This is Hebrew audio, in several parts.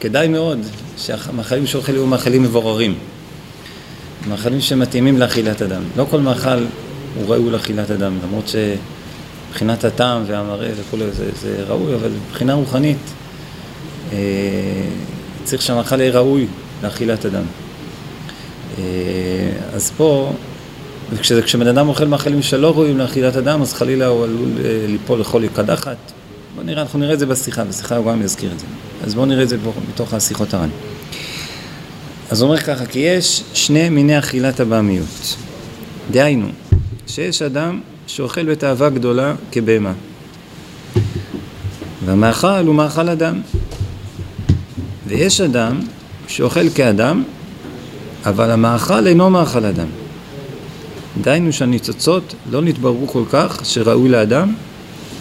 כדאי מאוד שהמאכלים שאוכל יהיו מאכלים מבוררים. מאכלים שמתאימים לאכילת אדם. לא כל מאכל הוא ראוי לאכילת אדם, למרות שמבחינת הטעם והמראה וכולי זה, זה ראוי, אבל מבחינה רוחנית אה, צריך שהמאכל יהיה ראוי לאכילת אדם. אה, אז פה, כשבן אדם אוכל מאכלים שלא ראויים לאכילת אדם, אז חלילה הוא עלול אה, ליפול לכל קדחת. בוא נראה, אנחנו נראה את זה בשיחה, בשיחה הוא גם יזכיר את זה. אז בואו נראה את זה בתוך השיחות הר"ן. אז הוא אומר ככה, כי יש שני מיני אכילת הבעמיות. דהיינו, שיש אדם שאוכל בתאווה גדולה כבהמה. והמאכל הוא מאכל אדם. ויש אדם שאוכל כאדם, אבל המאכל אינו מאכל אדם. דהיינו שהניצוצות לא נתבררו כל כך שראוי לאדם,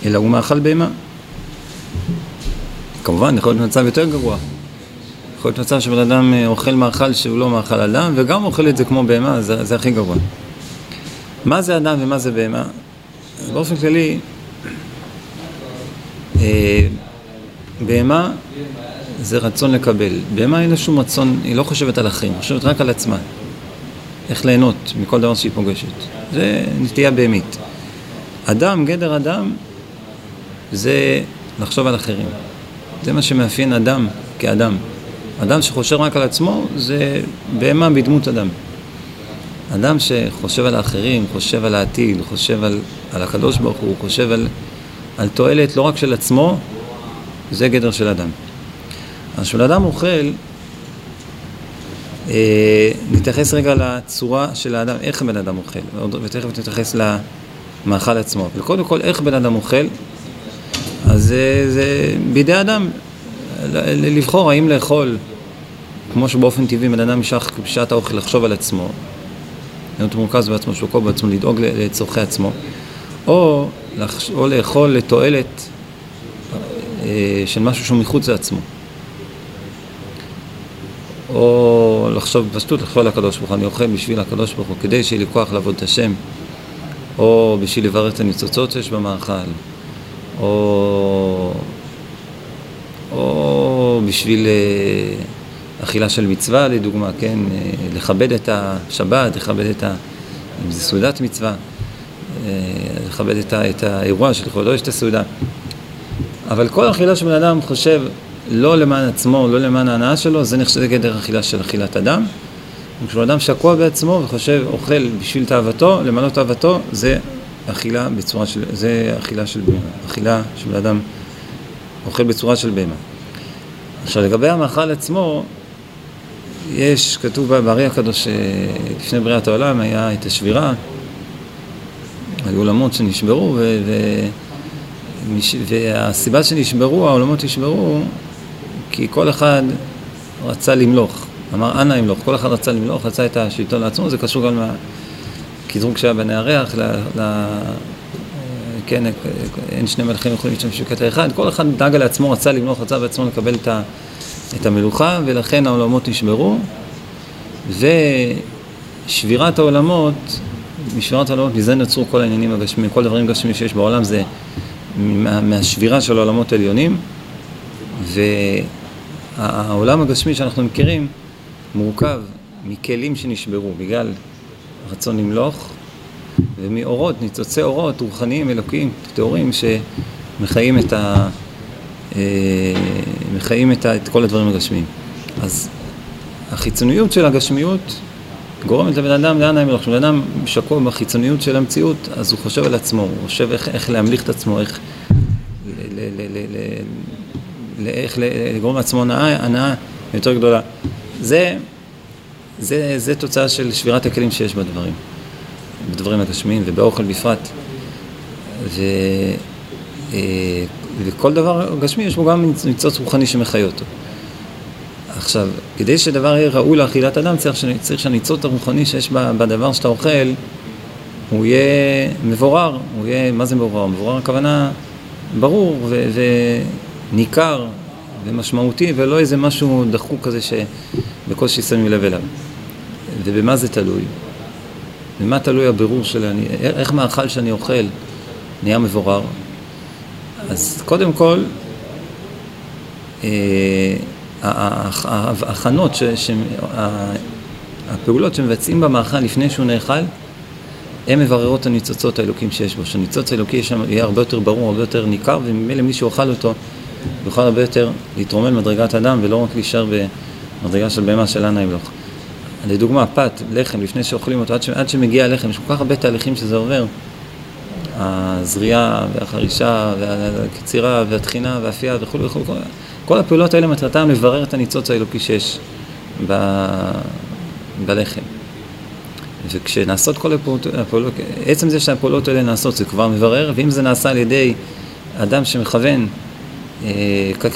אלא הוא מאכל בהמה. כמובן, יכול להיות מצב יותר גרוע. יכול להיות מצב שבן אדם אה, אוכל מאכל שהוא לא מאכל אדם, וגם אוכל את זה כמו בהמה, זה, זה הכי גרוע. מה זה אדם ומה זה בהמה? באופן כללי, אה, בהמה זה רצון לקבל. בהמה אין לה שום רצון, היא לא חושבת על אחרים, היא חושבת רק על עצמה. איך ליהנות מכל דבר שהיא פוגשת. זה נטייה בהמית. אדם, גדר אדם, זה לחשוב על אחרים. זה מה שמאפיין אדם כאדם. אדם שחושב רק על עצמו זה בהמה בדמות אדם. אדם שחושב על האחרים, חושב על העתיד, חושב על, על הקדוש ברוך הוא, חושב על, על תועלת לא רק של עצמו, זה גדר של אדם. אז כשבן אוכל, אה, נתייחס רגע לצורה של האדם, איך בן אדם אוכל, ותכף נתייחס למאכל עצמו. וקודם כל, איך בן אדם אוכל, אז זה, זה בידי אדם לבחור האם לאכול, כמו שבאופן טבעי בן אדם נמשך בשעת האוכל לחשוב על עצמו, להיות מורכז בעצמו, שוקו בעצמו, לדאוג לצורכי עצמו, או, או לאכול לתועלת אה, של משהו שהוא מחוץ לעצמו. או לחשוב בפשטות, לחשוב על הקדוש ברוך הוא, אני אוכל בשביל הקדוש ברוך הוא, כדי שיהיה לי כוח לעבוד את השם, או בשביל לברר את הניצוצות שיש במאכל, או, או בשביל אה, אכילה של מצווה לדוגמה, כן, אה, לכבד את השבת, לכבד את ה... אם זה סעודת מצווה, אה, לכבד את, ה, את האירוע של לכבודו יש את הסעודה. אבל כל אכילה שבן אדם חושב לא למען עצמו, לא למען ההנאה שלו, זה נחשב גדר אכילה של אכילת אדם. וכשבן אדם שקוע בעצמו וחושב, אוכל בשביל תאוותו, למלא תאוותו, זה אכילה בצורה של, זה אכילה של בהמה, אכילה שבן אדם אוכל בצורה של בהמה. עכשיו לגבי המאכל עצמו, יש, כתוב בארי הקדוש, אה, לפני בריאת העולם היה את השבירה, היו עולמות שנשברו, ו, ו, והסיבה שנשברו, העולמות נשברו, כי כל אחד רצה למלוך. אמר, אנא אמלוך. כל אחד רצה למלוך, רצה את השלטון לעצמו, זה קשור גם הקטרוג שהיה הירח, ל... ל... כן, אין שני מלכים יכולים להשתמש בקטע אחד, כל אחד דאג לעצמו, רצה למלוך, רצה בעצמו לקבל את, ה... את המלוכה, ולכן העולמות נשברו, ושבירת העולמות, משבירת העולמות, מזה נוצרו כל העניינים הגשמיים, כל הדברים הגשמיים שיש בעולם זה מה... מהשבירה של העולמות העליונים, והעולם הגשמי שאנחנו מכירים מורכב מכלים שנשברו בגלל רצון למלוך, ומאורות, ניצוצי אורות רוחניים, אלוקיים, טהורים, שמחיים את, ה, אה, מחיים את, ה, את כל הדברים הגשמיים. אז החיצוניות של הגשמיות גורמת לבן אדם לאן האמילוך. כשבן אדם שקוע בחיצוניות של המציאות, אז הוא חושב על עצמו, הוא חושב איך, איך להמליך את עצמו, איך, איך לגרום לעצמו הנאה יותר גדולה. זה זה, זה תוצאה של שבירת הכלים שיש בדברים, בדברים הגשמיים ובאוכל בפרט. ו, אה, וכל דבר גשמי יש בו גם ניצוץ רוחני שמחיה אותו. עכשיו, כדי שדבר יהיה ראוי לאכילת אדם, צריך, צריך שהניצוץ הרוחני שיש בדבר שאתה אוכל, הוא יהיה מבורר, הוא יהיה, מה זה מבורר? מבורר הכוונה ברור וניכר ומשמעותי, ולא איזה משהו דחוק כזה שבקושי שמים לב אליו. ובמה זה תלוי? במה תלוי הבירור של אני, איך מאכל שאני אוכל נהיה מבורר? אז קודם כל, ההכנות, הפעולות שמבצעים במאכל לפני שהוא נאכל, הן מבררות את הניצוצות האלוקים שיש בו. שהניצוץ האלוקי יהיה הרבה יותר ברור, הרבה יותר ניכר, וממילא מי שאוכל אותו יוכל הרבה יותר להתרומם למדרגת אדם, ולא רק להישאר במדרגה של בהמה של אנא ימלוך. לדוגמה, פת, לחם, לפני שאוכלים אותו, עד, ש... עד שמגיע הלחם, יש כל כך הרבה תהליכים שזה עובר. הזריעה והחרישה והקצירה והטחינה והאפייה וכולי וכולי. כל, כל הפעולות האלה מטרתן לברר את הניצוץ האלוקי שיש ב... בלחם. וכשנעשות כל הפעולות, עצם זה שהפעולות האלה נעשות זה כבר מברר, ואם זה נעשה על ידי אדם שמכוון,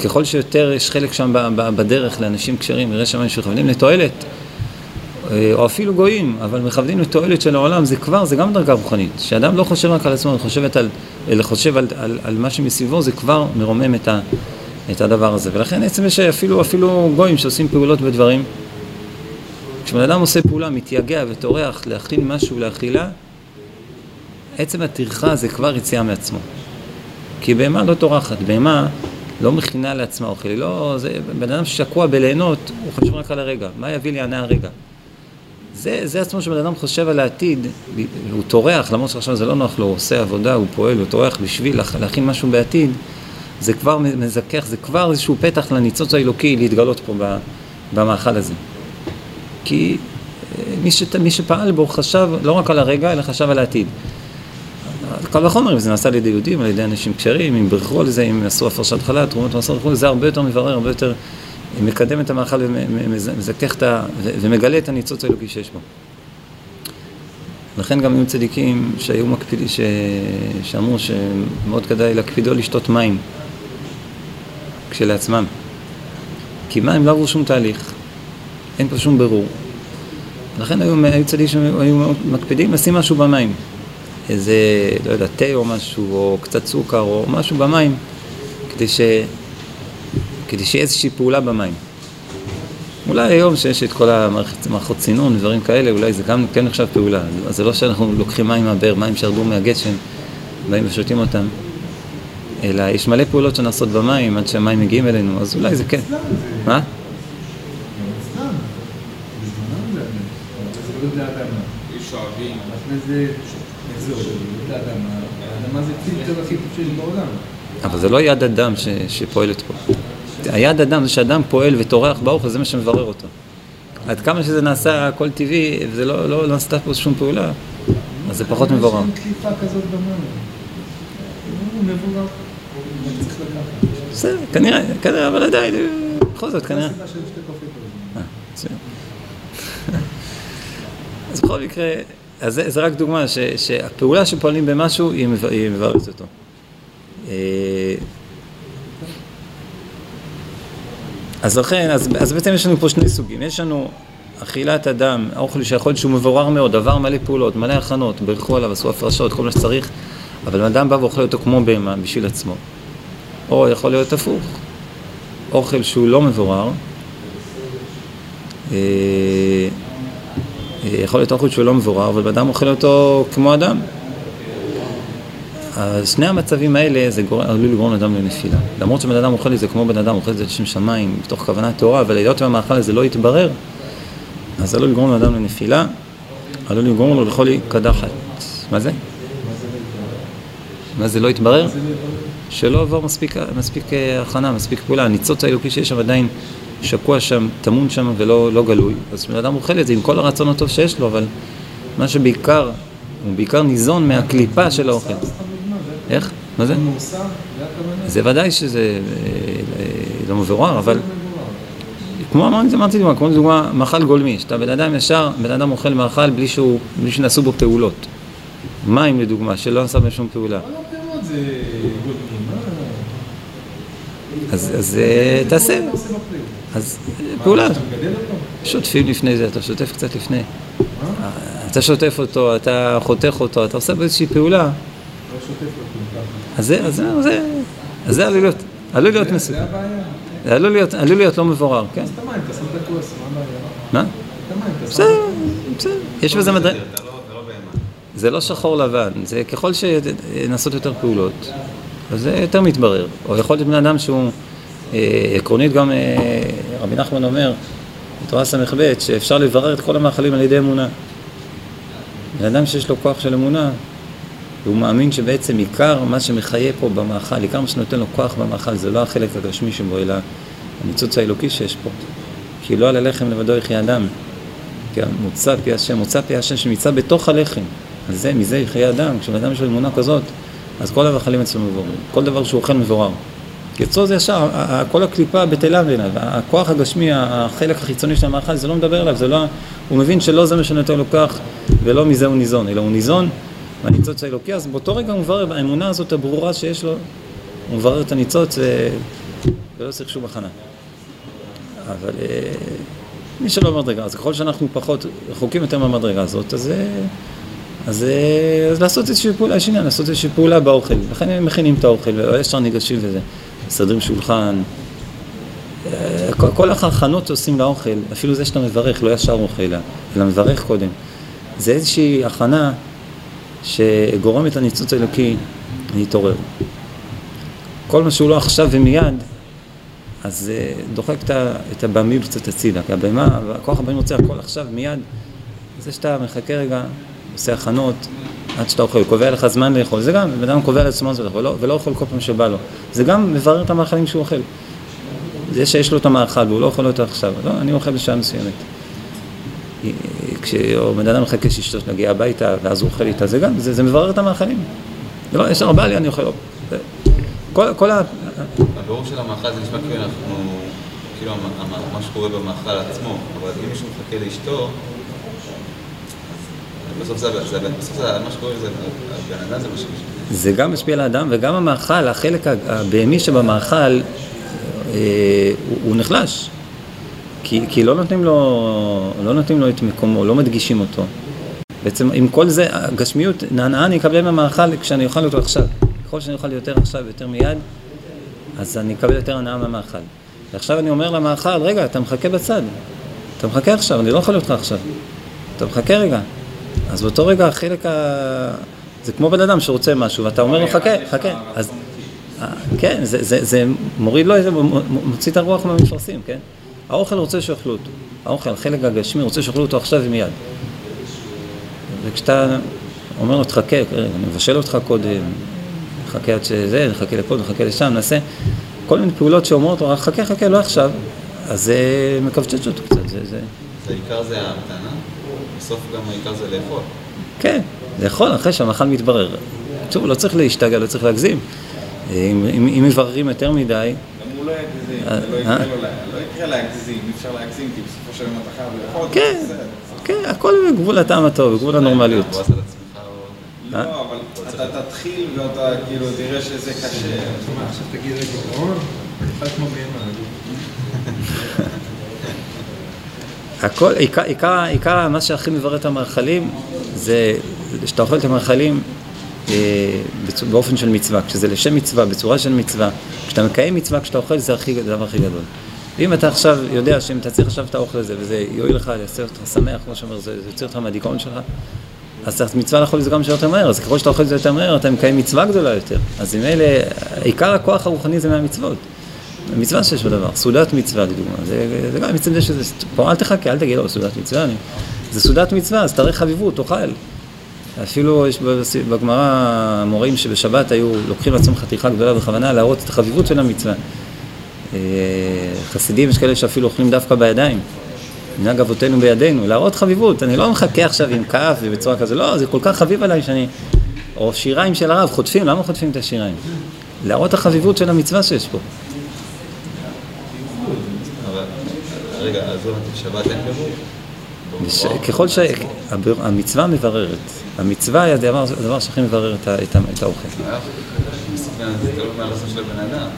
ככל שיותר יש חלק שם בדרך לאנשים כשרים, ירא שמיים שמכוונים לתועלת, אה, או אפילו גויים, אבל מכוונים לתועלת של העולם, זה כבר, זה גם דרגה רוחנית. שאדם לא חושב רק על עצמו, אלא חושב על, חושב על, על, על מה שמסביבו, זה כבר מרומם את, ה, את הדבר הזה. ולכן עצם יש אפילו, אפילו גויים שעושים פעולות בדברים, כשבן אדם עושה פעולה, מתייגע וטורח להכין משהו לאכילה, עצם הטרחה זה כבר יציאה מעצמו. כי בהמה לא טורחת, בהמה לא מכינה לעצמה אוכל, לא, זה בן אדם ששקוע בליהנות, הוא חושב רק על הרגע, מה יביא לי ענה הרגע? זה, זה עצמו שבן אדם חושב על העתיד, הוא טורח, למרות שעכשיו זה לא נוח לו, הוא עושה עבודה, הוא פועל, הוא טורח בשביל להכין משהו בעתיד, זה כבר מזכך, זה כבר איזשהו פתח לניצוץ האלוקי להתגלות פה במאכל הזה. כי אה, מי, ש, מי שפעל בו חשב לא רק על הרגע, אלא חשב על העתיד. קל וחומר, אם זה נעשה על ידי יהודים, על ידי אנשים כשרים, אם ברכו על זה, אם עשו הפרשת חלה, תרומות מסורת וכו', זה הרבה יותר מברר, הרבה יותר מקדם את המאכל ומזכך את ה... ומגלה את הניצוץ האלוקי שיש בו. לכן גם היו צדיקים שהיו מקפידים, ש... שאמרו שמאוד כדאי להקפידו לשתות מים כשלעצמם. כי מים לא עברו שום תהליך, אין פה שום ברור. לכן היו, היו צדיקים שהיו מקפידים לשים משהו במים. איזה, לא יודע, תה או משהו, או קצת סוכר, או משהו במים, כדי ש... כדי שיהיה איזושהי פעולה במים. אולי היום שיש את כל המערכות צינון ודברים כאלה, אולי זה גם כן נחשב פעולה. אז זה לא שאנחנו לוקחים מים מהבאר, מים שירדו מהגשם, באים ושותים אותם, אלא יש מלא פעולות שנעשות במים עד שהמים מגיעים אלינו, אז אולי זה כן. מה? אבל זה לא יד אדם שפועלת פה. היד אדם זה שאדם פועל וטורח באוכל, זה מה שמברר אותו. עד כמה שזה נעשה הכל טבעי, וזה לא, לא, לא נעשתה פה שום פעולה, אז זה פחות מבורר. בסדר, כנראה, כנראה, אבל עדיין, בכל זאת, כנראה. אה, אז בכל מקרה, אז זה, זה רק דוגמה, ש, שהפעולה שפועלים במשהו, היא מברת אותו. אה, אז לכן, אז, אז בעצם יש לנו פה שני סוגים. יש לנו אכילת אדם, האוכל שיכול להיות שהוא מבורר מאוד, עבר מלא פעולות, מלא הכנות, ברכו עליו, עשו הפרשות, כל מה שצריך, אבל אדם בא ואוכל אותו כמו בהמה בשביל עצמו. או יכול להיות הפוך, אוכל שהוא לא מבורר, אה, יכול להיות אוכל שהוא לא מבורר, אבל אדם אוכל אותו כמו אדם, אז שני המצבים האלה זה גור... עלול לגרום לאדם לנפילה. למרות שבן אדם אוכל את זה כמו בן אדם אוכל את זה לשם שמיים, בתוך כוונה טהורה, אבל היות והמאכל הזה לא יתברר, אז עלול לגרום לאדם לנפילה, עלול לגרום לו לאכול קדחת. מה זה? מה זה לא יתברר? שלא עבור מספיק, מספיק אה, הכנה, מספיק פעולה. הניצוץ האלוקי שיש שם עדיין שקוע שם, טמון שם ולא לא גלוי. אז בן אדם אוכל את זה עם כל הרצון הטוב שיש לו, אבל מה שבעיקר, הוא בעיקר ניזון מהקליפה של האוכל. איך? מה זה? זה ודאי שזה אה, לא מבורר, אבל... כמו אמרתי, אמרתי דוגמה, כמו דוגמה, מאכל גולמי, שאתה בן אדם ישר, בן אדם אוכל מאכל בלי שהוא, בלי שנעשו בו פעולות. מים לדוגמה, שלא נעשה בהם שום פעולה. אז אה, תעשה. אז פעולה. שוטפים לפני זה, אתה שוטף קצת לפני. אתה שוטף אותו, אתה חותך אותו, אתה עושה באיזושהי פעולה. אז זה, אז זה, אז זה עלול להיות, עלול להיות מסוכן. זה עלול להיות, עלול להיות לא מבורר, כן. אז את המים, תשים את הכוס, מה הבעיה? מה? בסדר, בסדר, יש בזה מדרג... זה לא שחור לבן, זה ככל שנעשות יותר פעולות, אז זה יותר מתברר. או יכול להיות בן אדם שהוא אה, עקרונית גם אה, רבי נחמן אומר, בתורה ס"ב, שאפשר לברר את כל המאכלים על ידי אמונה. בן אדם שיש לו כוח של אמונה, והוא מאמין שבעצם עיקר מה שמחיה פה במאכל, עיקר מה שנותן לו כוח במאכל, זה לא החלק הגשמי שבו, אלא הניצוץ האלוקי שיש פה. כי לא על הלחם לבדו יחיה אדם, כי המוצא פי השם, מוצא פי השם שנמצא בתוך הלחם. אז זה, מזה יחיה אדם. כשבן אדם יש לו אמונה כזאת, אז כל המאכלים אצלו מבוררים. כל דבר שהוא אוכל מבורר. יצור זה ישר, כל הקליפה בטלה בעיניו, הכוח הגשמי, החלק החיצוני של המאכל, זה לא מדבר אליו, זה לא, הוא מבין שלא זה מה שנותן לו כך, ולא מזה הוא ניזון, אלא הוא ניזון מהניצוץ האלוקי, אז באותו רגע הוא מברר, האמונה הזאת הברורה שיש לו, הוא מברר את הניצוץ ולא צריך שום הכנה. אבל אה, מי שלא במדרגה, אז ככל שאנחנו פחות רחוקים יותר מהמדרגה הזאת, אז, אה, אז, אה, אז לעשות איזושהי פעולה, יש עניין, לעשות איזושהי פעולה באוכל. לכן הם מכינים את האוכל, וישר ניגשים וזה. מסדרים שולחן. כל, כל ההכנות שעושים לאוכל, אפילו זה שאתה מברך, לא ישר אוכל, אלא מברך קודם. זה איזושהי הכנה שגורמת לניצוץ האלוקי להתעורר. כל מה שהוא לא עכשיו ומיד, אז זה דוחק את הבעמיות קצת הצידה, כי הבהמה, הכוח הבהמי רוצה הכל עכשיו, מיד. זה שאתה מחכה רגע, עושה הכנות, עד שאתה אוכל, קובע לך זמן לאכול, זה גם, בן אדם קובע לעצמו זמן לאכול, ולא אוכל כל פעם שבא לו. זה גם מברר את המאכלים שהוא אוכל. זה שיש לו את המאכל והוא לא אוכל אותו עכשיו, לא, אני אוכל בשעה מסוימת. כשבן אדם מחכה שאשתו נגיע הביתה, ואז הוא אוכל איתה, זה גם, זה, זה מברר את המאכלים. זה לא, ישר בא לי, אני אוכל. כל, כל ה... הבירור של המאכל זה נשמע כאילו אנחנו, כאילו מה שקורה במאכל עצמו, אבל אם מישהו מחכה לאשתו, בסוף זה, מה שקורה הבן אדם זה מה שמשפיע. זה גם משפיע על האדם, וגם המאכל, החלק הבהמי שבמאכל, אה, הוא נחלש. כי, כי לא, נותנים לו, לא נותנים לו את מקומו, לא מדגישים אותו. בעצם עם כל זה, הגשמיות, נענעה אני אקבל מהמאכל כשאני אוכל אותו עכשיו. ככל שאני אוכל יותר עכשיו, יותר מיד, אז אני אקבל יותר הנאה מהמאכל. ועכשיו אני אומר למאכל, רגע, אתה מחכה בצד. אתה מחכה עכשיו, אני לא אוכל אותך עכשיו. אתה מחכה רגע. אז באותו רגע החלק ה... זה כמו בן אדם שרוצה משהו, ואתה אומר לו, חכה, חכה. אז כן, זה, זה, זה מוריד לו, זה מוציא את הרוח מהמפרשים, כן? האוכל רוצה שיאכלו אותו. האוכל, החלק הגשמי, רוצה שיאכלו אותו עכשיו ומיד. וכשאתה אומר לו, תחכה, אני מבשל אותך קודם, נחכה עד שזה, נחכה לפה, נחכה לשם, נעשה כל מיני פעולות שאומרות לו, חכה, חכה, לא עכשיו, אז זה מקבצ'ץ' אותו קצת. זה, זה... זה עיקר זה ההמתנה? בסוף גם העיקר זה לאכול. כן, לאכול אחרי שהמאכל מתברר. שוב, לא צריך להשתגע, לא צריך להגזים. אם, מבררים יותר מדי... גם הוא לא יגזים, אה, לא, לא יקרה להגזים, אי אפשר להגזים, כי בסופו של יום אתה חייב לאכול. כן, כן, הכל בגבול הטעם הטוב, בגבול הנורמליות. לא, אבל אתה תתחיל ואתה כאילו תראה שזה קשה. עכשיו תגיד רגע, כמו בהמה. הכל, עיקר, עיקר, עיקר מה שהכי מברר את המאכלים זה שאתה אוכל את המאכלים אה, באופן של מצווה, כשזה לשם מצווה, בצורה של מצווה, כשאתה מקיים מצווה, כשאתה אוכל זה הכי, הדבר הכי גדול. אם אתה עכשיו יודע שאם אתה צריך עכשיו את האוכל הזה וזה יועיל לך, יעשה אותך שמח, כמו שאומר, זה יוצא אותך מהדיכאון שלך, אז מצווה לאכול את זה גם שיותר מהר, אז ככל שאתה אוכל את זה יותר מהר, אתה מקיים מצווה גדולה יותר. אז אם אלה, עיקר הכוח הרוחני זה מהמצוות. מצווה שיש בדבר, סעודת מצווה לדוגמה, זה, זה גם מצווה זה שזה, פה אל תחכה, אל תגיד לו סעודת מצווה, אני, זה סעודת מצווה, אז תראה חביבות, תאכל. אפילו יש בגמרא מורים שבשבת היו לוקחים לעצמם חתיכה גדולה בכוונה להראות את החביבות של המצווה. אה, חסידים יש כאלה שאפילו אוכלים דווקא בידיים, מנהג אבותינו בידינו, להראות חביבות, אני לא מחכה עכשיו עם כף ובצורה כזו, לא, זה כל כך חביב עליי שאני... או שיריים של הרב, חוטפים, למה חוטפים את השיריים? להראות החביבות של המצווה שיש פה. לא בשבת אין בירור? ככל שהמצווה מבררת, המצווה היא הדבר שהכי מברר את האוכל. זה תלוי מהרצון של הבן אדם.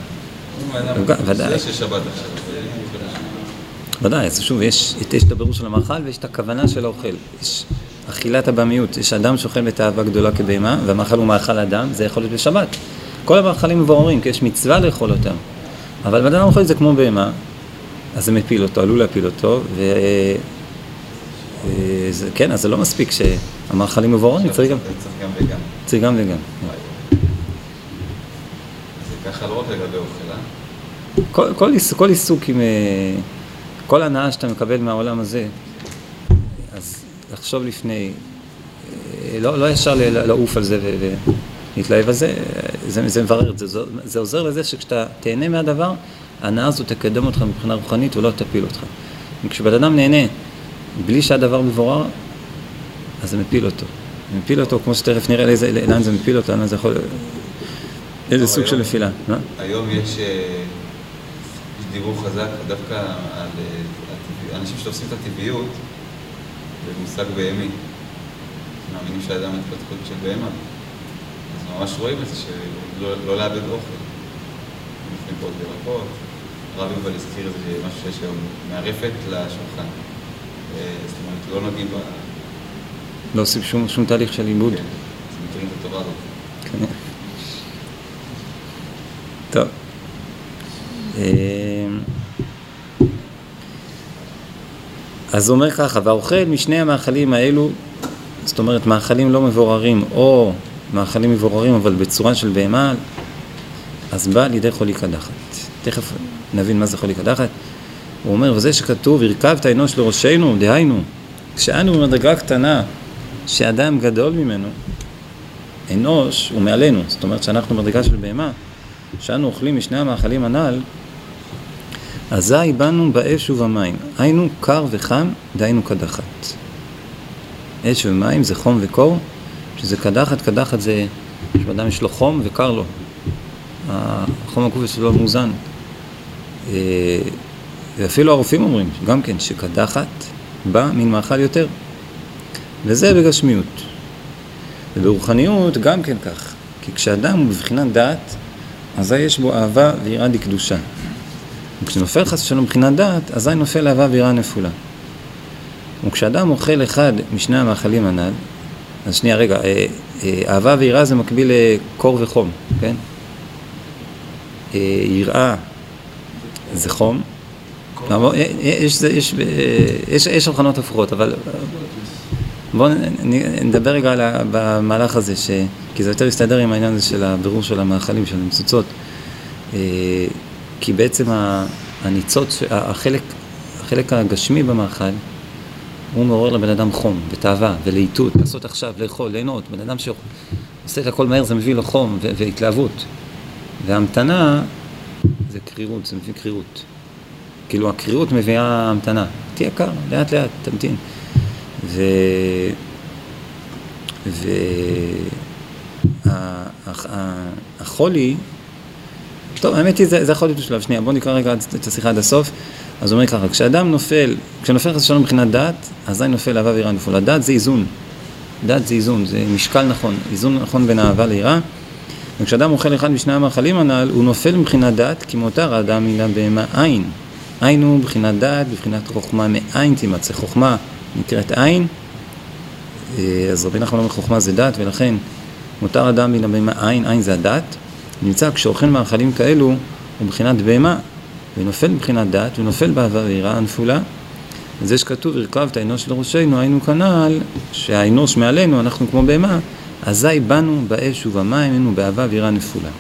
ודאי. ודאי, אז שוב, יש את הבירור של המאכל ויש את הכוונה של האוכל. יש אכילת הבמיות, יש אדם שאוכל בתאווה גדולה כבהמה, והמאכל הוא מאכל אדם, זה יכול להיות בשבת. כל המאכלים מבוררים, כי יש מצווה לאכול אותם. אבל בן אדם אוכל את זה כמו בהמה, אז זה מפיל אותו, עלול להפיל אותו, ו... אה, כן, אז זה לא מספיק שהמאכלים מבוררים, צריך גם... צריך גם וגם. צריך גם וגם. זה ככה לא רק לגבי אוכל, אה? כל, כל, כל עיסוק עם... אה, כל הנאה שאתה מקבל מהעולם הזה, אז לחשוב לפני, לא, לא ישר לעוף על זה ולהתלהב על זה, זה, זה מברר את זה, זה עוזר לזה שכשאתה תהנה מהדבר, ההנאה הזו תקדם אותך מבחינה רוחנית ולא תפיל אותך. וכשבן אדם נהנה בלי שהדבר מבורר, אז זה מפיל אותו. זה מפיל אותו, כמו שתכף נראה לאיזה, לאן זה מפיל אותו, לאן זה יכול... איזה סוג של נפילה. היום יש... דיבור חזק דווקא על אה, אנשים שתופסים את הטבעיות במושג בהמי. מאמינים שהאדם התפתחות של בהמה. אז ממש רואים את זה, שלא לא לאבד אוכל. לפני פה ירקות. הרב יובל הזכיר זה, משהו שיש היום מערפת לשולחן. אה, זאת אומרת, לא נוגעים ב... לא עושים שום, שום תהליך של לימוד. כן, אז מכירים את התורה הזאת. כן. טוב. אה, אז הוא אומר ככה, והאוכל משני המאכלים האלו, זאת אומרת מאכלים לא מבוררים או מאכלים מבוררים אבל בצורה של בהמה, אז בא לידי חולי קדחת. תכף נבין מה זה חולי קדחת. הוא אומר, וזה שכתוב, הרכבת אנוש לראשנו, דהיינו, כשאנו במדרגה קטנה שאדם גדול ממנו, אנוש הוא מעלינו, זאת אומרת שאנחנו במדרגה של בהמה, שאנו אוכלים משני המאכלים הנ"ל, אזי באנו באש ובמים, היינו קר וחם, דהיינו קדחת. אש ומים זה חום וקור, שזה קדחת, קדחת זה, כשאדם יש לו חום וקר לו. החום הגוף שלו מאוזן. אה, ואפילו הרופאים אומרים, גם כן, שקדחת בא מן מאכל יותר. וזה בגשמיות. וברוחניות גם כן כך. כי כשאדם הוא בבחינת דעת, אזי יש בו אהבה ויראה דקדושה. וכשנופל חס ושלום מבחינת דעת, אזי נופל אהבה ויראה נפולה. וכשאדם אוכל אחד משני המאכלים הנ"ל, אז שנייה, רגע, אה, אה, אהבה ויראה זה מקביל לקור וחום, כן? אה, יראה זה חום. יש, יש, יש, יש הבחנות הפוכות, אבל בואו נדבר רגע על המהלך הזה, ש... כי זה יותר יסתדר עם העניין הזה של הבירור של המאכלים, של המצוצות. כי בעצם הניצוץ, החלק, החלק הגשמי במאכל, הוא מעורר לבן אדם חום ותאווה ולהיטות, לעשות עכשיו, לאכול, ליהנות. בן אדם שעושה את הכל מהר זה מביא לו חום והתלהבות. והמתנה קרירות, זה מביא קרירות. כאילו הקרירות מביאה המתנה. תהיה קר, לאט לאט, תמתין. ו... והחולי, טוב, האמת היא, זה, זה יכול להיות בשלב שנייה. בואו נקרא רגע את השיחה עד הסוף. אז הוא אומר ככה, כשאדם נופל, כשנופל חס ושלום מבחינת דת, אזי נופל אהבה ויראה נפול. הדת זה איזון. דת זה איזון, זה משקל נכון. איזון נכון בין אהבה ליראה. וכשאדם אוכל אחד משני המאכלים הנ"ל, הוא נופל מבחינת דת, כי מותר האדם מן הבהמה עין. עין הוא מבחינת דת, בבחינת חוכמה מאין תימצא. חוכמה נקראת עין, אה, אז רבי נחמן אומר חוכמה זה דת, ולכן מותר אדם מן הבהמה עין, עין זה הדת. נמצא כשאוכל מאכלים כאלו, הוא מבחינת בהמה, ונופל מבחינת דת, ונופל באהבה ויראה הנפולה. זה שכתוב, הרכבת אנוש לראשנו, היינו כנ"ל, שהאנוש מעלינו, אנחנו כמו בהמה, אזי באנו באש ובמים, היינו באהבה ויראה נפולה.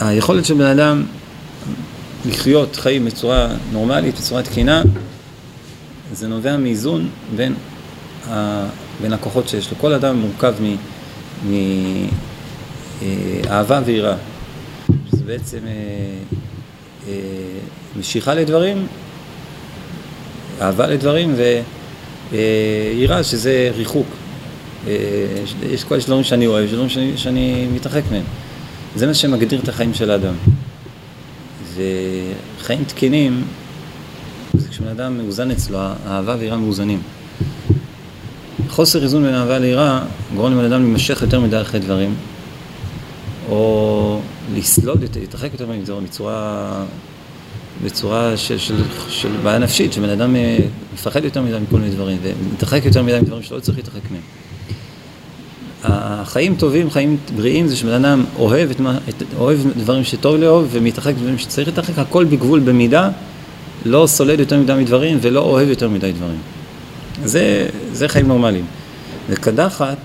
היכולת של בן אדם לחיות חיים בצורה נורמלית, בצורה תקינה, זה נובע מאיזון בין, ה... בין הכוחות שיש לו. כל אדם מורכב מאהבה ויראה. שזה בעצם אה, אה, משיכה לדברים, אהבה לדברים ויראה אה, שזה ריחוק. אה, יש כל דברים שאני אוהב, דברים שאני, שאני מתרחק מהם. זה מה שמגדיר את החיים של האדם. וחיים תקינים, זה כשבן אדם מאוזן אצלו, האהבה ויראה מאוזנים. חוסר איזון בין אהבה ליראה גורם לבן אדם להימשך יותר מדי אחרי דברים, או לסלוד, להתרחק יותר מזה, בצורה, בצורה של, של, של בעיה נפשית, שבן אדם אה, מפחד יותר מדי מכל מיני דברים, ומתרחק יותר מדי מדברים שלא צריך להתרחק מהם. החיים טובים, חיים בריאים, זה שבן אדם אוהב, את את, אוהב דברים שטוב לאהוב ומתרחק דברים שצריך להתרחק, הכל בגבול במידה, לא סולד יותר מדי מדברים ולא אוהב יותר מדי דברים. זה, זה חיים נורמליים. וקדחת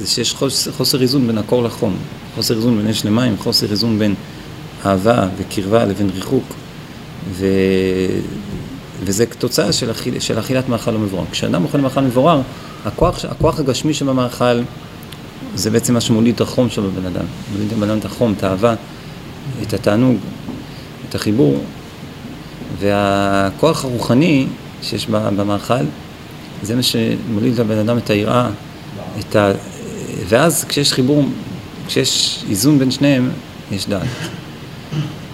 זה שיש חוסר, חוסר איזון בין הקור לחום. חוסר איזון בין אש למים, חוסר איזון בין אהבה וקרבה לבין ריחוק, ו... וזה תוצאה של, אכיל, של אכילת מאכל המבורר. כשאדם אוכל מאכל מבורר, הכוח, הכוח הגשמי שבמאכל זה בעצם מה שמוליד את החום שלו בבן אדם. מוליד לבן אדם את החום, את האהבה, את התענוג, את החיבור. והכוח הרוחני שיש במאכל, זה מה שמוליד לבן אדם את היראה, את ה... ואז כשיש חיבור, כשיש איזון בין שניהם, יש דעת.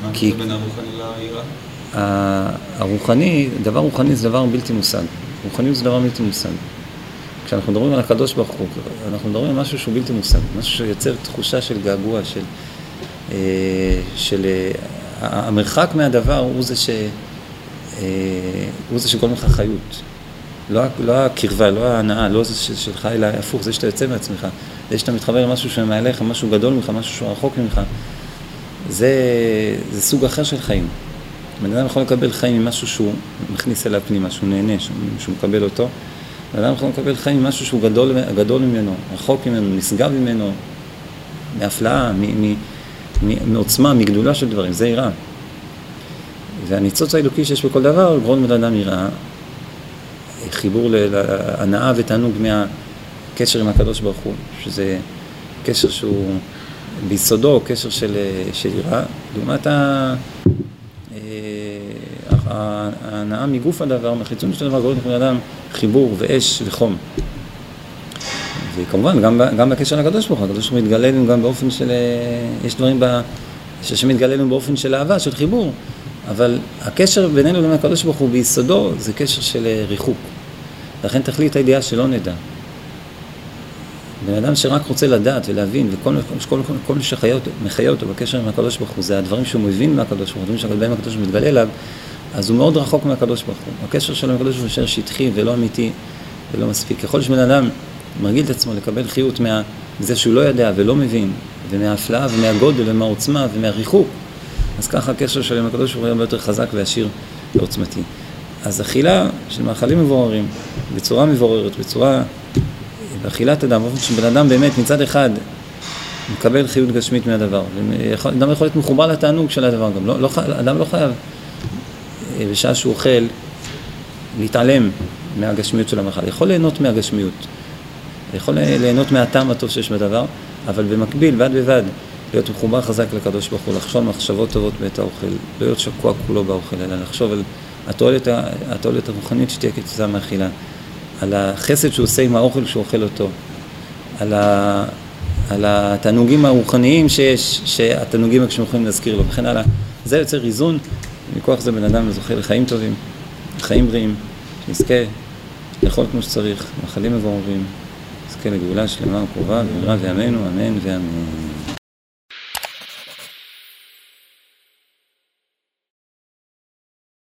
מה כי... בין הרוחני? הרוחני, דבר רוחני זה דבר בלתי מושג. רוחניות זה דבר בלתי מושג. כשאנחנו מדברים על הקדוש ברוך הוא, אנחנו מדברים על משהו שהוא בלתי מושג, משהו שיוצר תחושה של געגוע, של... אה, של אה, המרחק מהדבר הוא זה, ש, אה, הוא זה שגורם לך חיות. לא, לא הקרבה, לא ההנאה, לא זה שלך, אלא הפוך, זה שאתה יוצא מעצמך, זה שאתה מתחבר למשהו שמעליך, משהו גדול ממך, משהו שהוא רחוק ממך, זה, זה סוג אחר של חיים. בן אדם יכול לקבל חיים ממשהו שהוא מכניס אליו פנימה, שהוא נהנה, שהוא, שהוא מקבל אותו. בן אדם יכול לקבל חיים ממשהו שהוא גדול, גדול ממנו, רחוק ממנו, נשגב ממנו, מהפלאה, מ, מ, מ, מעוצמה, מגדולה של דברים, זה יראה. והניצוץ האלוקי שיש בכל דבר גורם לבן אדם יראה, חיבור להנאה ותענוג מהקשר עם הקדוש ברוך הוא, שזה קשר שהוא ביסודו קשר של, של יראה, לעומת ה... ההנאה מגוף הדבר, מחיצון של הדבר, גורם לבן אדם חיבור ואש וחום. וכמובן, גם, גם בקשר לקדוש ברוך הוא, הקדוש ברוך הוא מתגלה לנו גם באופן של, יש דברים ב, שהשם מתגלה לנו באופן של אהבה, של חיבור, אבל הקשר בינינו לבין הקדוש ברוך הוא ביסודו זה קשר של ריחוק. לכן תכלית הידיעה שלא נדע. בן אדם שרק רוצה לדעת ולהבין, וכל כל, כל, כל שמחיה אותו בקשר עם הקדוש ברוך הוא, זה הדברים שהוא מבין מהקדוש ברוך הוא, הדברים שבהם הקדוש ברוך הוא מתגלה אליו, אז הוא מאוד רחוק מהקדוש ברוך הוא. הקשר שלו עם הקדוש ברוך הוא נשאר שטחי ולא אמיתי ולא מספיק. ככל שבן אדם מרגיל את עצמו לקבל חיות מזה שהוא לא יודע ולא מבין, ומההפלאה ומהגודל ומהעוצמה ומהריחוק, אז ככה הקשר שלו עם הקדוש ברוך הוא הרבה יותר חזק ועשיר ועוצמתי. אז אכילה של מאכלים מבוררים, בצורה מבוררת, בצורה, באכילת אדם, באופן שבן אדם באמת מצד אחד מקבל חיות גשמית מהדבר, אדם יכול להיות מחובר לתענוג של הדבר גם, לא, לא, אדם לא חייב בשעה שהוא אוכל להתעלם מהגשמיות של המאכל, יכול ליהנות מהגשמיות, יכול ליהנות מהטעם הטוב שיש בדבר, אבל במקביל, בד בבד, להיות מחובר חזק לקדוש ברוך הוא, לחשוב מחשבות טובות בעת האוכל, לא להיות שקוע כולו באוכל, אלא לחשוב על התועלת, התועלת הרוחנית שתהיה כתוצאה מאכילה, על החסד שהוא עושה עם האוכל כשהוא אוכל אותו, על, ה, על התענוגים הרוחניים שיש, שהתענוגים כשהם יכולים להזכיר לו וכן הלאה. זה יוצר איזון, מכוח זה בן אדם זוכה לחיים טובים, לחיים בריאים, שנזכה לאכול כמו שצריך, מאכלים מבוררים, נזכה לגאולה שלמה וקרובה, במהרה בימינו, אמן ואמן.